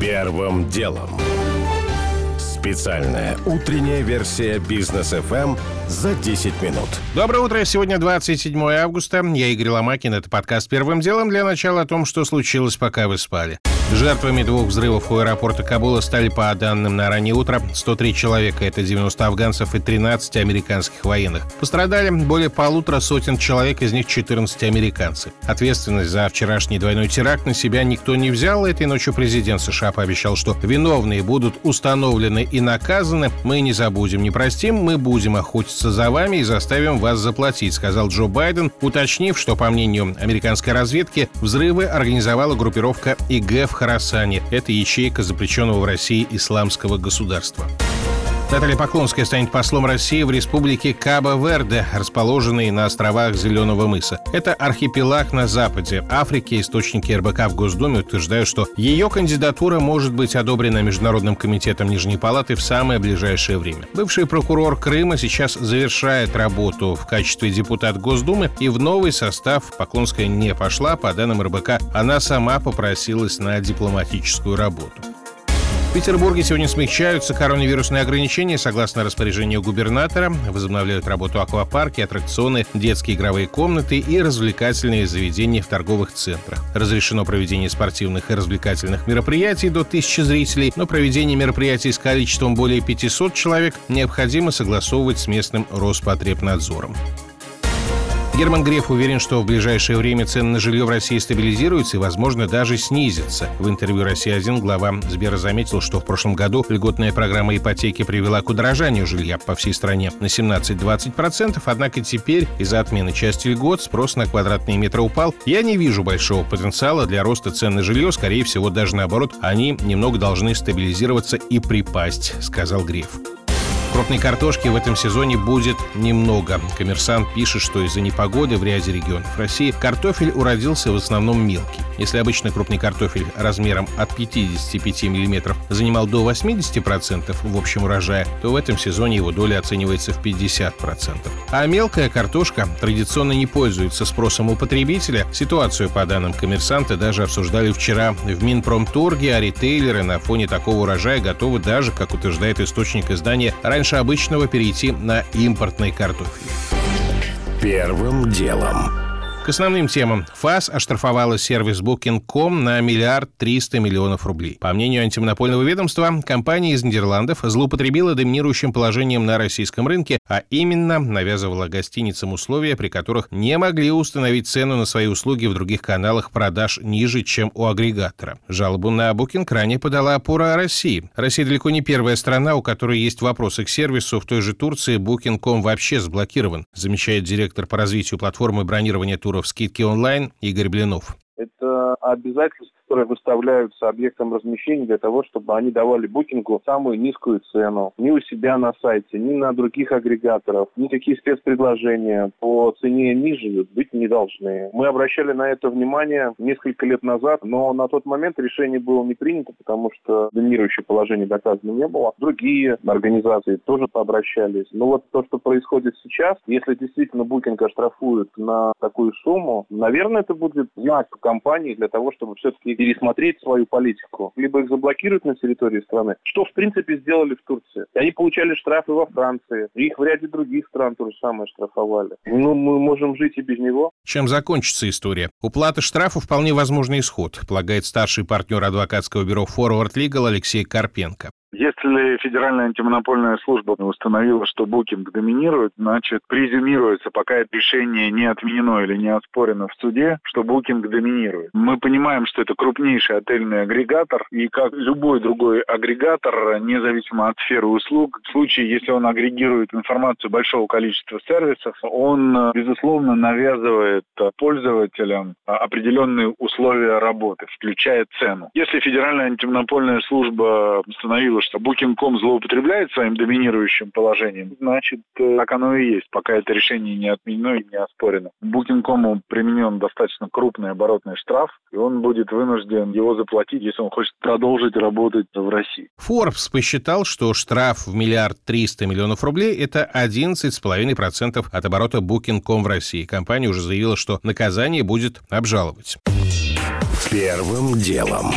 Первым делом. Специальная утренняя версия бизнес FM за 10 минут. Доброе утро. Сегодня 27 августа. Я Игорь Ломакин. Это подкаст «Первым делом» для начала о том, что случилось, пока вы спали. Жертвами двух взрывов у аэропорта Кабула стали, по данным на раннее утро, 103 человека. Это 90 афганцев и 13 американских военных. Пострадали более полутора сотен человек, из них 14 американцы. Ответственность за вчерашний двойной теракт на себя никто не взял. Этой ночью президент США пообещал, что виновные будут установлены и наказаны. Мы не забудем, не простим, мы будем охотиться за вами и заставим вас заплатить, сказал Джо Байден, уточнив, что, по мнению американской разведки, взрывы организовала группировка ИГ в Харасане. Это ячейка запрещенного в России исламского государства. Наталья Поклонская станет послом России в республике Кабо-Верде, расположенной на островах Зеленого мыса. Это архипелаг на западе Африки. Источники РБК в Госдуме утверждают, что ее кандидатура может быть одобрена Международным комитетом Нижней Палаты в самое ближайшее время. Бывший прокурор Крыма сейчас завершает работу в качестве депутата Госдумы, и в новый состав Поклонская не пошла. По данным РБК, она сама попросилась на дипломатическую работу. Петербурге сегодня смягчаются коронавирусные ограничения. Согласно распоряжению губернатора, возобновляют работу аквапарки, аттракционы, детские игровые комнаты и развлекательные заведения в торговых центрах. Разрешено проведение спортивных и развлекательных мероприятий до 1000 зрителей, но проведение мероприятий с количеством более 500 человек необходимо согласовывать с местным Роспотребнадзором. Герман Греф уверен, что в ближайшее время цены на жилье в России стабилизируются и, возможно, даже снизятся. В интервью «Россия-1» глава Сбера заметил, что в прошлом году льготная программа ипотеки привела к удорожанию жилья по всей стране на 17-20%, однако теперь из-за отмены части льгот спрос на квадратные метры упал. Я не вижу большого потенциала для роста цен на жилье, скорее всего, даже наоборот, они немного должны стабилизироваться и припасть, сказал Греф. Крупной картошки в этом сезоне будет немного. Коммерсант пишет, что из-за непогоды в ряде регионов России картофель уродился в основном мелкий. Если обычно крупный картофель размером от 55 мм занимал до 80% в общем урожае, то в этом сезоне его доля оценивается в 50%. А мелкая картошка традиционно не пользуется спросом у потребителя. Ситуацию, по данным коммерсанта, даже обсуждали вчера в Минпромторге, а ритейлеры на фоне такого урожая готовы даже, как утверждает источник издания, раньше обычного перейти на импортный картофель. Первым делом. К основным темам. ФАС оштрафовала сервис Booking.com на миллиард триста миллионов рублей. По мнению антимонопольного ведомства, компания из Нидерландов злоупотребила доминирующим положением на российском рынке, а именно навязывала гостиницам условия, при которых не могли установить цену на свои услуги в других каналах продаж ниже, чем у агрегатора. Жалобу на Booking ранее подала опора России. Россия далеко не первая страна, у которой есть вопросы к сервису. В той же Турции Booking.com вообще заблокирован, замечает директор по развитию платформы бронирования туров в скидке онлайн Игорь Блинов. Это обязательство которые выставляются объектом размещения для того, чтобы они давали букингу самую низкую цену. Ни у себя на сайте, ни на других агрегаторов, никакие спецпредложения по цене ниже быть не должны. Мы обращали на это внимание несколько лет назад, но на тот момент решение было не принято, потому что доминирующее положение доказано не было. Другие организации тоже пообращались. Но вот то, что происходит сейчас, если действительно букинг оштрафуют на такую сумму, наверное, это будет знак компании для того, чтобы все-таки пересмотреть свою политику, либо их заблокируют на территории страны, что в принципе сделали в Турции. Они получали штрафы во Франции, их в ряде других стран то же самое штрафовали. Ну, мы можем жить и без него. Чем закончится история? Уплата штрафа вполне возможный исход, полагает старший партнер адвокатского бюро Forward Legal Алексей Карпенко. Если Федеральная антимонопольная служба установила, что букинг доминирует, значит, презюмируется, пока это решение не отменено или не оспорено в суде, что букинг доминирует. Мы понимаем, что это крупнейший отельный агрегатор, и как любой другой агрегатор, независимо от сферы услуг, в случае, если он агрегирует информацию большого количества сервисов, он, безусловно, навязывает пользователям определенные условия работы, включая цену. Если Федеральная антимонопольная служба установила, что Booking.com злоупотребляет своим доминирующим положением, значит, э, так оно и есть, пока это решение не отменено и не оспорено. Booking.com применен достаточно крупный оборотный штраф, и он будет вынужден его заплатить, если он хочет продолжить работать в России. Forbes посчитал, что штраф в миллиард триста миллионов рублей – это 11,5% от оборота Booking.com в России. Компания уже заявила, что наказание будет обжаловать. Первым делом.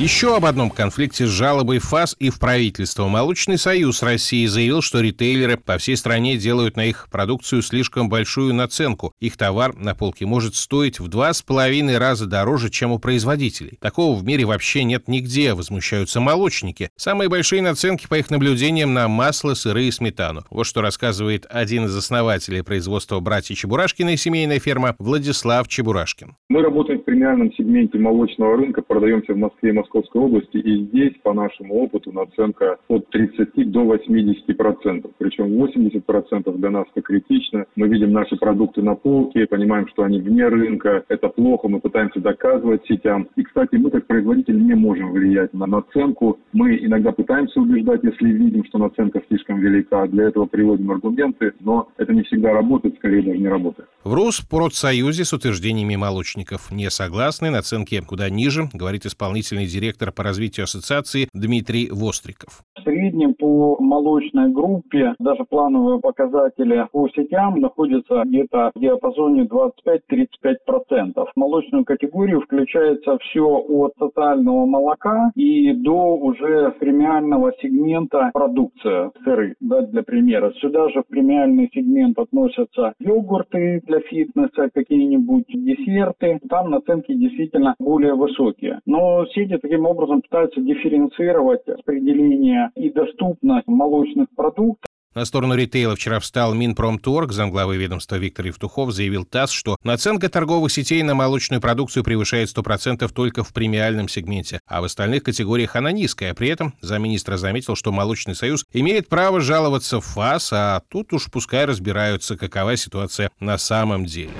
Еще об одном конфликте с жалобой ФАС и в правительство. Молочный союз России заявил, что ритейлеры по всей стране делают на их продукцию слишком большую наценку. Их товар на полке может стоить в два с половиной раза дороже, чем у производителей. Такого в мире вообще нет нигде, возмущаются молочники. Самые большие наценки, по их наблюдениям, на масло, сыры и сметану. Вот что рассказывает один из основателей производства «Братья Чебурашкина» и семейная ферма Владислав Чебурашкин. Мы работаем в премиальном сегменте молочного рынка, продаемся в Москве и Московской области, и здесь, по нашему опыту, наценка от 30 до 80 процентов. Причем 80 процентов для нас это критично. Мы видим наши продукты на полке, понимаем, что они вне рынка, это плохо, мы пытаемся доказывать сетям. И, кстати, мы как производитель не можем влиять на наценку. Мы иногда пытаемся убеждать, если видим, что наценка слишком велика. Для этого приводим аргументы, но это не всегда работает, скорее даже не работает. В Роспродсоюзе с утверждениями молочников не согласны, наценки куда ниже, говорит исполнительный директор по развитию ассоциации Дмитрий Востриков. Среднем по молочной группе даже плановые показатели по сетям находятся где-то в диапазоне 25-35%. В молочную категорию включается все от тотального молока и до уже премиального сегмента продукция, сыры, да, для примера. Сюда же в премиальный сегмент относятся йогурты для фитнеса, какие-нибудь десерты. Там наценки действительно более высокие. Но сети таким образом пытаются дифференцировать распределение и доступность молочных продуктов. На сторону ритейла вчера встал Минпромторг. Замглавы ведомства Виктор Евтухов заявил ТАСС, что наценка торговых сетей на молочную продукцию превышает 100% только в премиальном сегменте, а в остальных категориях она низкая. При этом замминистра заметил, что Молочный союз имеет право жаловаться в ФАС, а тут уж пускай разбираются, какова ситуация на самом деле.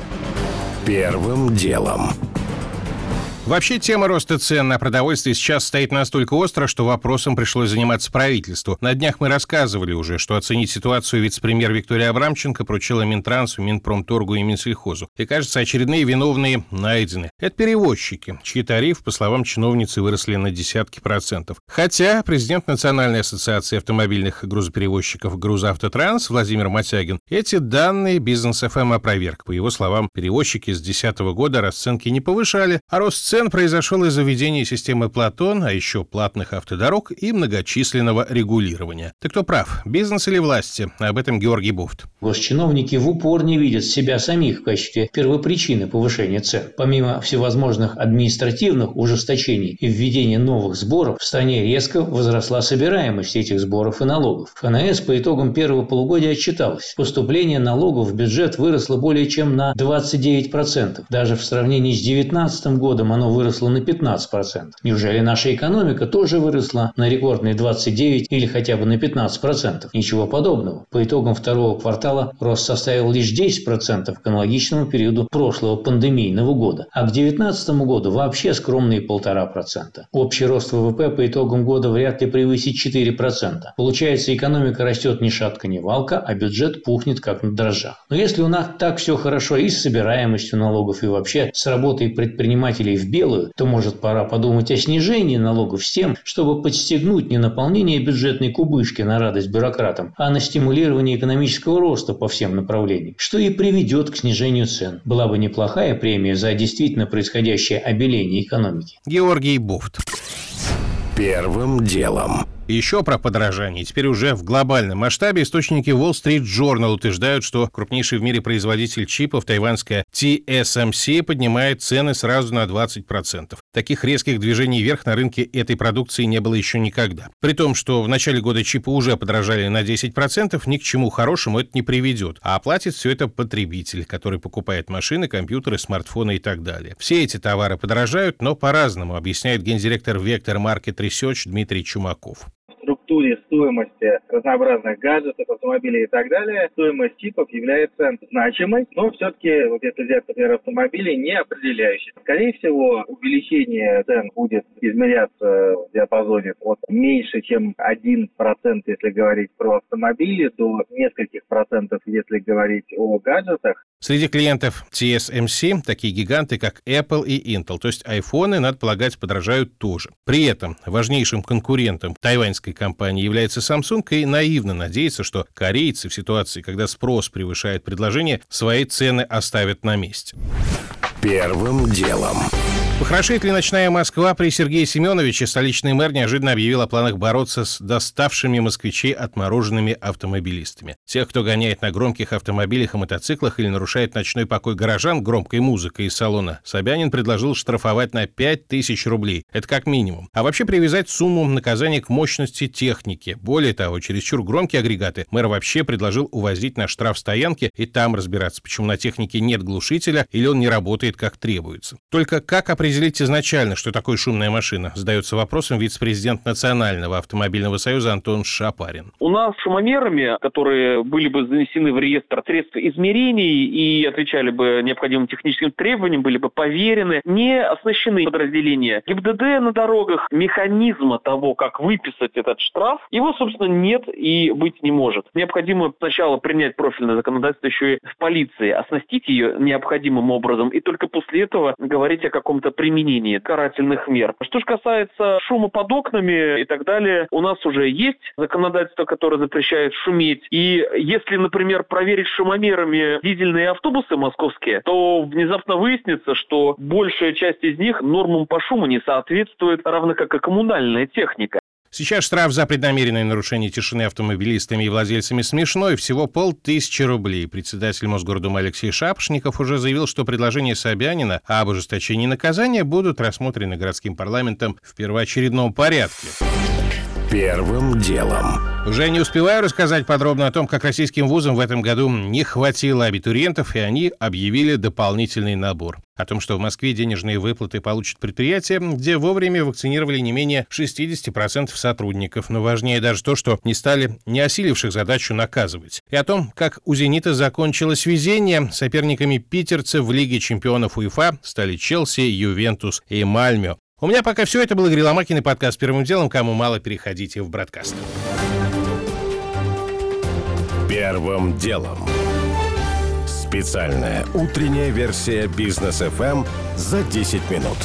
Первым делом. Вообще, тема роста цен на продовольствие сейчас стоит настолько остро, что вопросом пришлось заниматься правительству. На днях мы рассказывали уже, что оценить ситуацию вице-премьер Виктория Абрамченко поручила Минтрансу, Минпромторгу и Минсельхозу. И, кажется, очередные виновные найдены. Это перевозчики, чьи тарифы, по словам чиновницы, выросли на десятки процентов. Хотя президент Национальной ассоциации автомобильных грузоперевозчиков «Грузавтотранс» Владимир Матягин эти данные бизнес ФМ опроверг. По его словам, перевозчики с 2010 года расценки не повышали, а рост цен произошел из-за введения системы Платон, а еще платных автодорог и многочисленного регулирования. Ты кто прав, бизнес или власти? Об этом Георгий Буфт. Госчиновники в упор не видят себя самих в качестве первопричины повышения цен. Помимо всевозможных административных ужесточений и введения новых сборов, в стране резко возросла собираемость этих сборов и налогов. ФНС по итогам первого полугодия отчиталась. Поступление налогов в бюджет выросло более чем на 29%. Даже в сравнении с 2019 годом оно выросло на 15%. Неужели наша экономика тоже выросла на рекордные 29 или хотя бы на 15%? Ничего подобного. По итогам второго квартала рост составил лишь 10% к аналогичному периоду прошлого пандемийного года, а к 2019 году вообще скромные 1,5%. Общий рост ВВП по итогам года вряд ли превысит 4%. Получается, экономика растет ни шатка, ни валка, а бюджет пухнет как на дрожжах. Но если у нас так все хорошо и с собираемостью налогов, и вообще с работой предпринимателей в белую, то может пора подумать о снижении налогов с тем, чтобы подстегнуть не наполнение бюджетной кубышки на радость бюрократам, а на стимулирование экономического роста по всем направлениям, что и приведет к снижению цен. Была бы неплохая премия за действительно происходящее обеление экономики. Георгий Буфт. Первым делом. Еще про подорожание. Теперь уже в глобальном масштабе источники Wall Street Journal утверждают, что крупнейший в мире производитель чипов, тайванская TSMC, поднимает цены сразу на 20%. Таких резких движений вверх на рынке этой продукции не было еще никогда. При том, что в начале года чипы уже подорожали на 10%, ни к чему хорошему это не приведет. А оплатит все это потребитель, который покупает машины, компьютеры, смартфоны и так далее. Все эти товары подорожают, но по-разному, объясняет гендиректор Vector Market Research Дмитрий Чумаков структуре стоимости разнообразных гаджетов, автомобилей и так далее, стоимость чипов является значимой, но все-таки, вот если взять, например, автомобили, не определяющей. Скорее всего, увеличение цен будет измеряться в диапазоне от меньше, чем 1%, если говорить про автомобили, до нескольких процентов, если говорить о гаджетах. Среди клиентов TSMC такие гиганты, как Apple и Intel, то есть айфоны, надо полагать, подражают тоже. При этом важнейшим конкурентом тайваньской компании является Samsung, и наивно надеяться, что корейцы в ситуации, когда спрос превышает предложение, свои цены оставят на месте. Первым делом. Похорошеет ли ночная Москва при Сергее Семеновиче? Столичный мэр неожиданно объявил о планах бороться с доставшими москвичей отмороженными автомобилистами. Тех, кто гоняет на громких автомобилях и мотоциклах или нарушает ночной покой горожан громкой музыкой из салона, Собянин предложил штрафовать на 5000 рублей. Это как минимум. А вообще привязать сумму наказания к мощности техники. Более того, чересчур громкие агрегаты мэр вообще предложил увозить на штраф стоянки и там разбираться, почему на технике нет глушителя или он не работает как требуется. Только как определить определить изначально, что такое шумная машина? Задается вопросом вице-президент Национального автомобильного союза Антон Шапарин. У нас шумомерами, которые были бы занесены в реестр средств измерений и отвечали бы необходимым техническим требованиям, были бы поверены, не оснащены подразделения ГИБДД на дорогах, механизма того, как выписать этот штраф, его, собственно, нет и быть не может. Необходимо сначала принять профильное законодательство еще и в полиции, оснастить ее необходимым образом, и только после этого говорить о каком-то применении карательных мер. Что же касается шума под окнами и так далее, у нас уже есть законодательство, которое запрещает шуметь. И если, например, проверить шумомерами дизельные автобусы московские, то внезапно выяснится, что большая часть из них нормам по шуму не соответствует, равно как и коммунальная техника. Сейчас штраф за преднамеренное нарушение тишины автомобилистами и владельцами смешной всего полтысячи рублей. Председатель Мосгордумы Алексей Шапошников уже заявил, что предложения Собянина об ужесточении наказания будут рассмотрены городским парламентом в первоочередном порядке. Первым делом. Уже не успеваю рассказать подробно о том, как российским вузам в этом году не хватило абитуриентов, и они объявили дополнительный набор. О том, что в Москве денежные выплаты получат предприятия, где вовремя вакцинировали не менее 60% сотрудников. Но важнее даже то, что не стали не осиливших задачу наказывать. И о том, как у «Зенита» закончилось везение. Соперниками питерцев в Лиге чемпионов УЕФА стали Челси, Ювентус и Мальмё. У меня пока все. Это был Игорь Ломакин и подкаст «Первым делом». Кому мало, переходите в бродкаст. Первым делом. Специальная утренняя версия бизнес FM за 10 минут.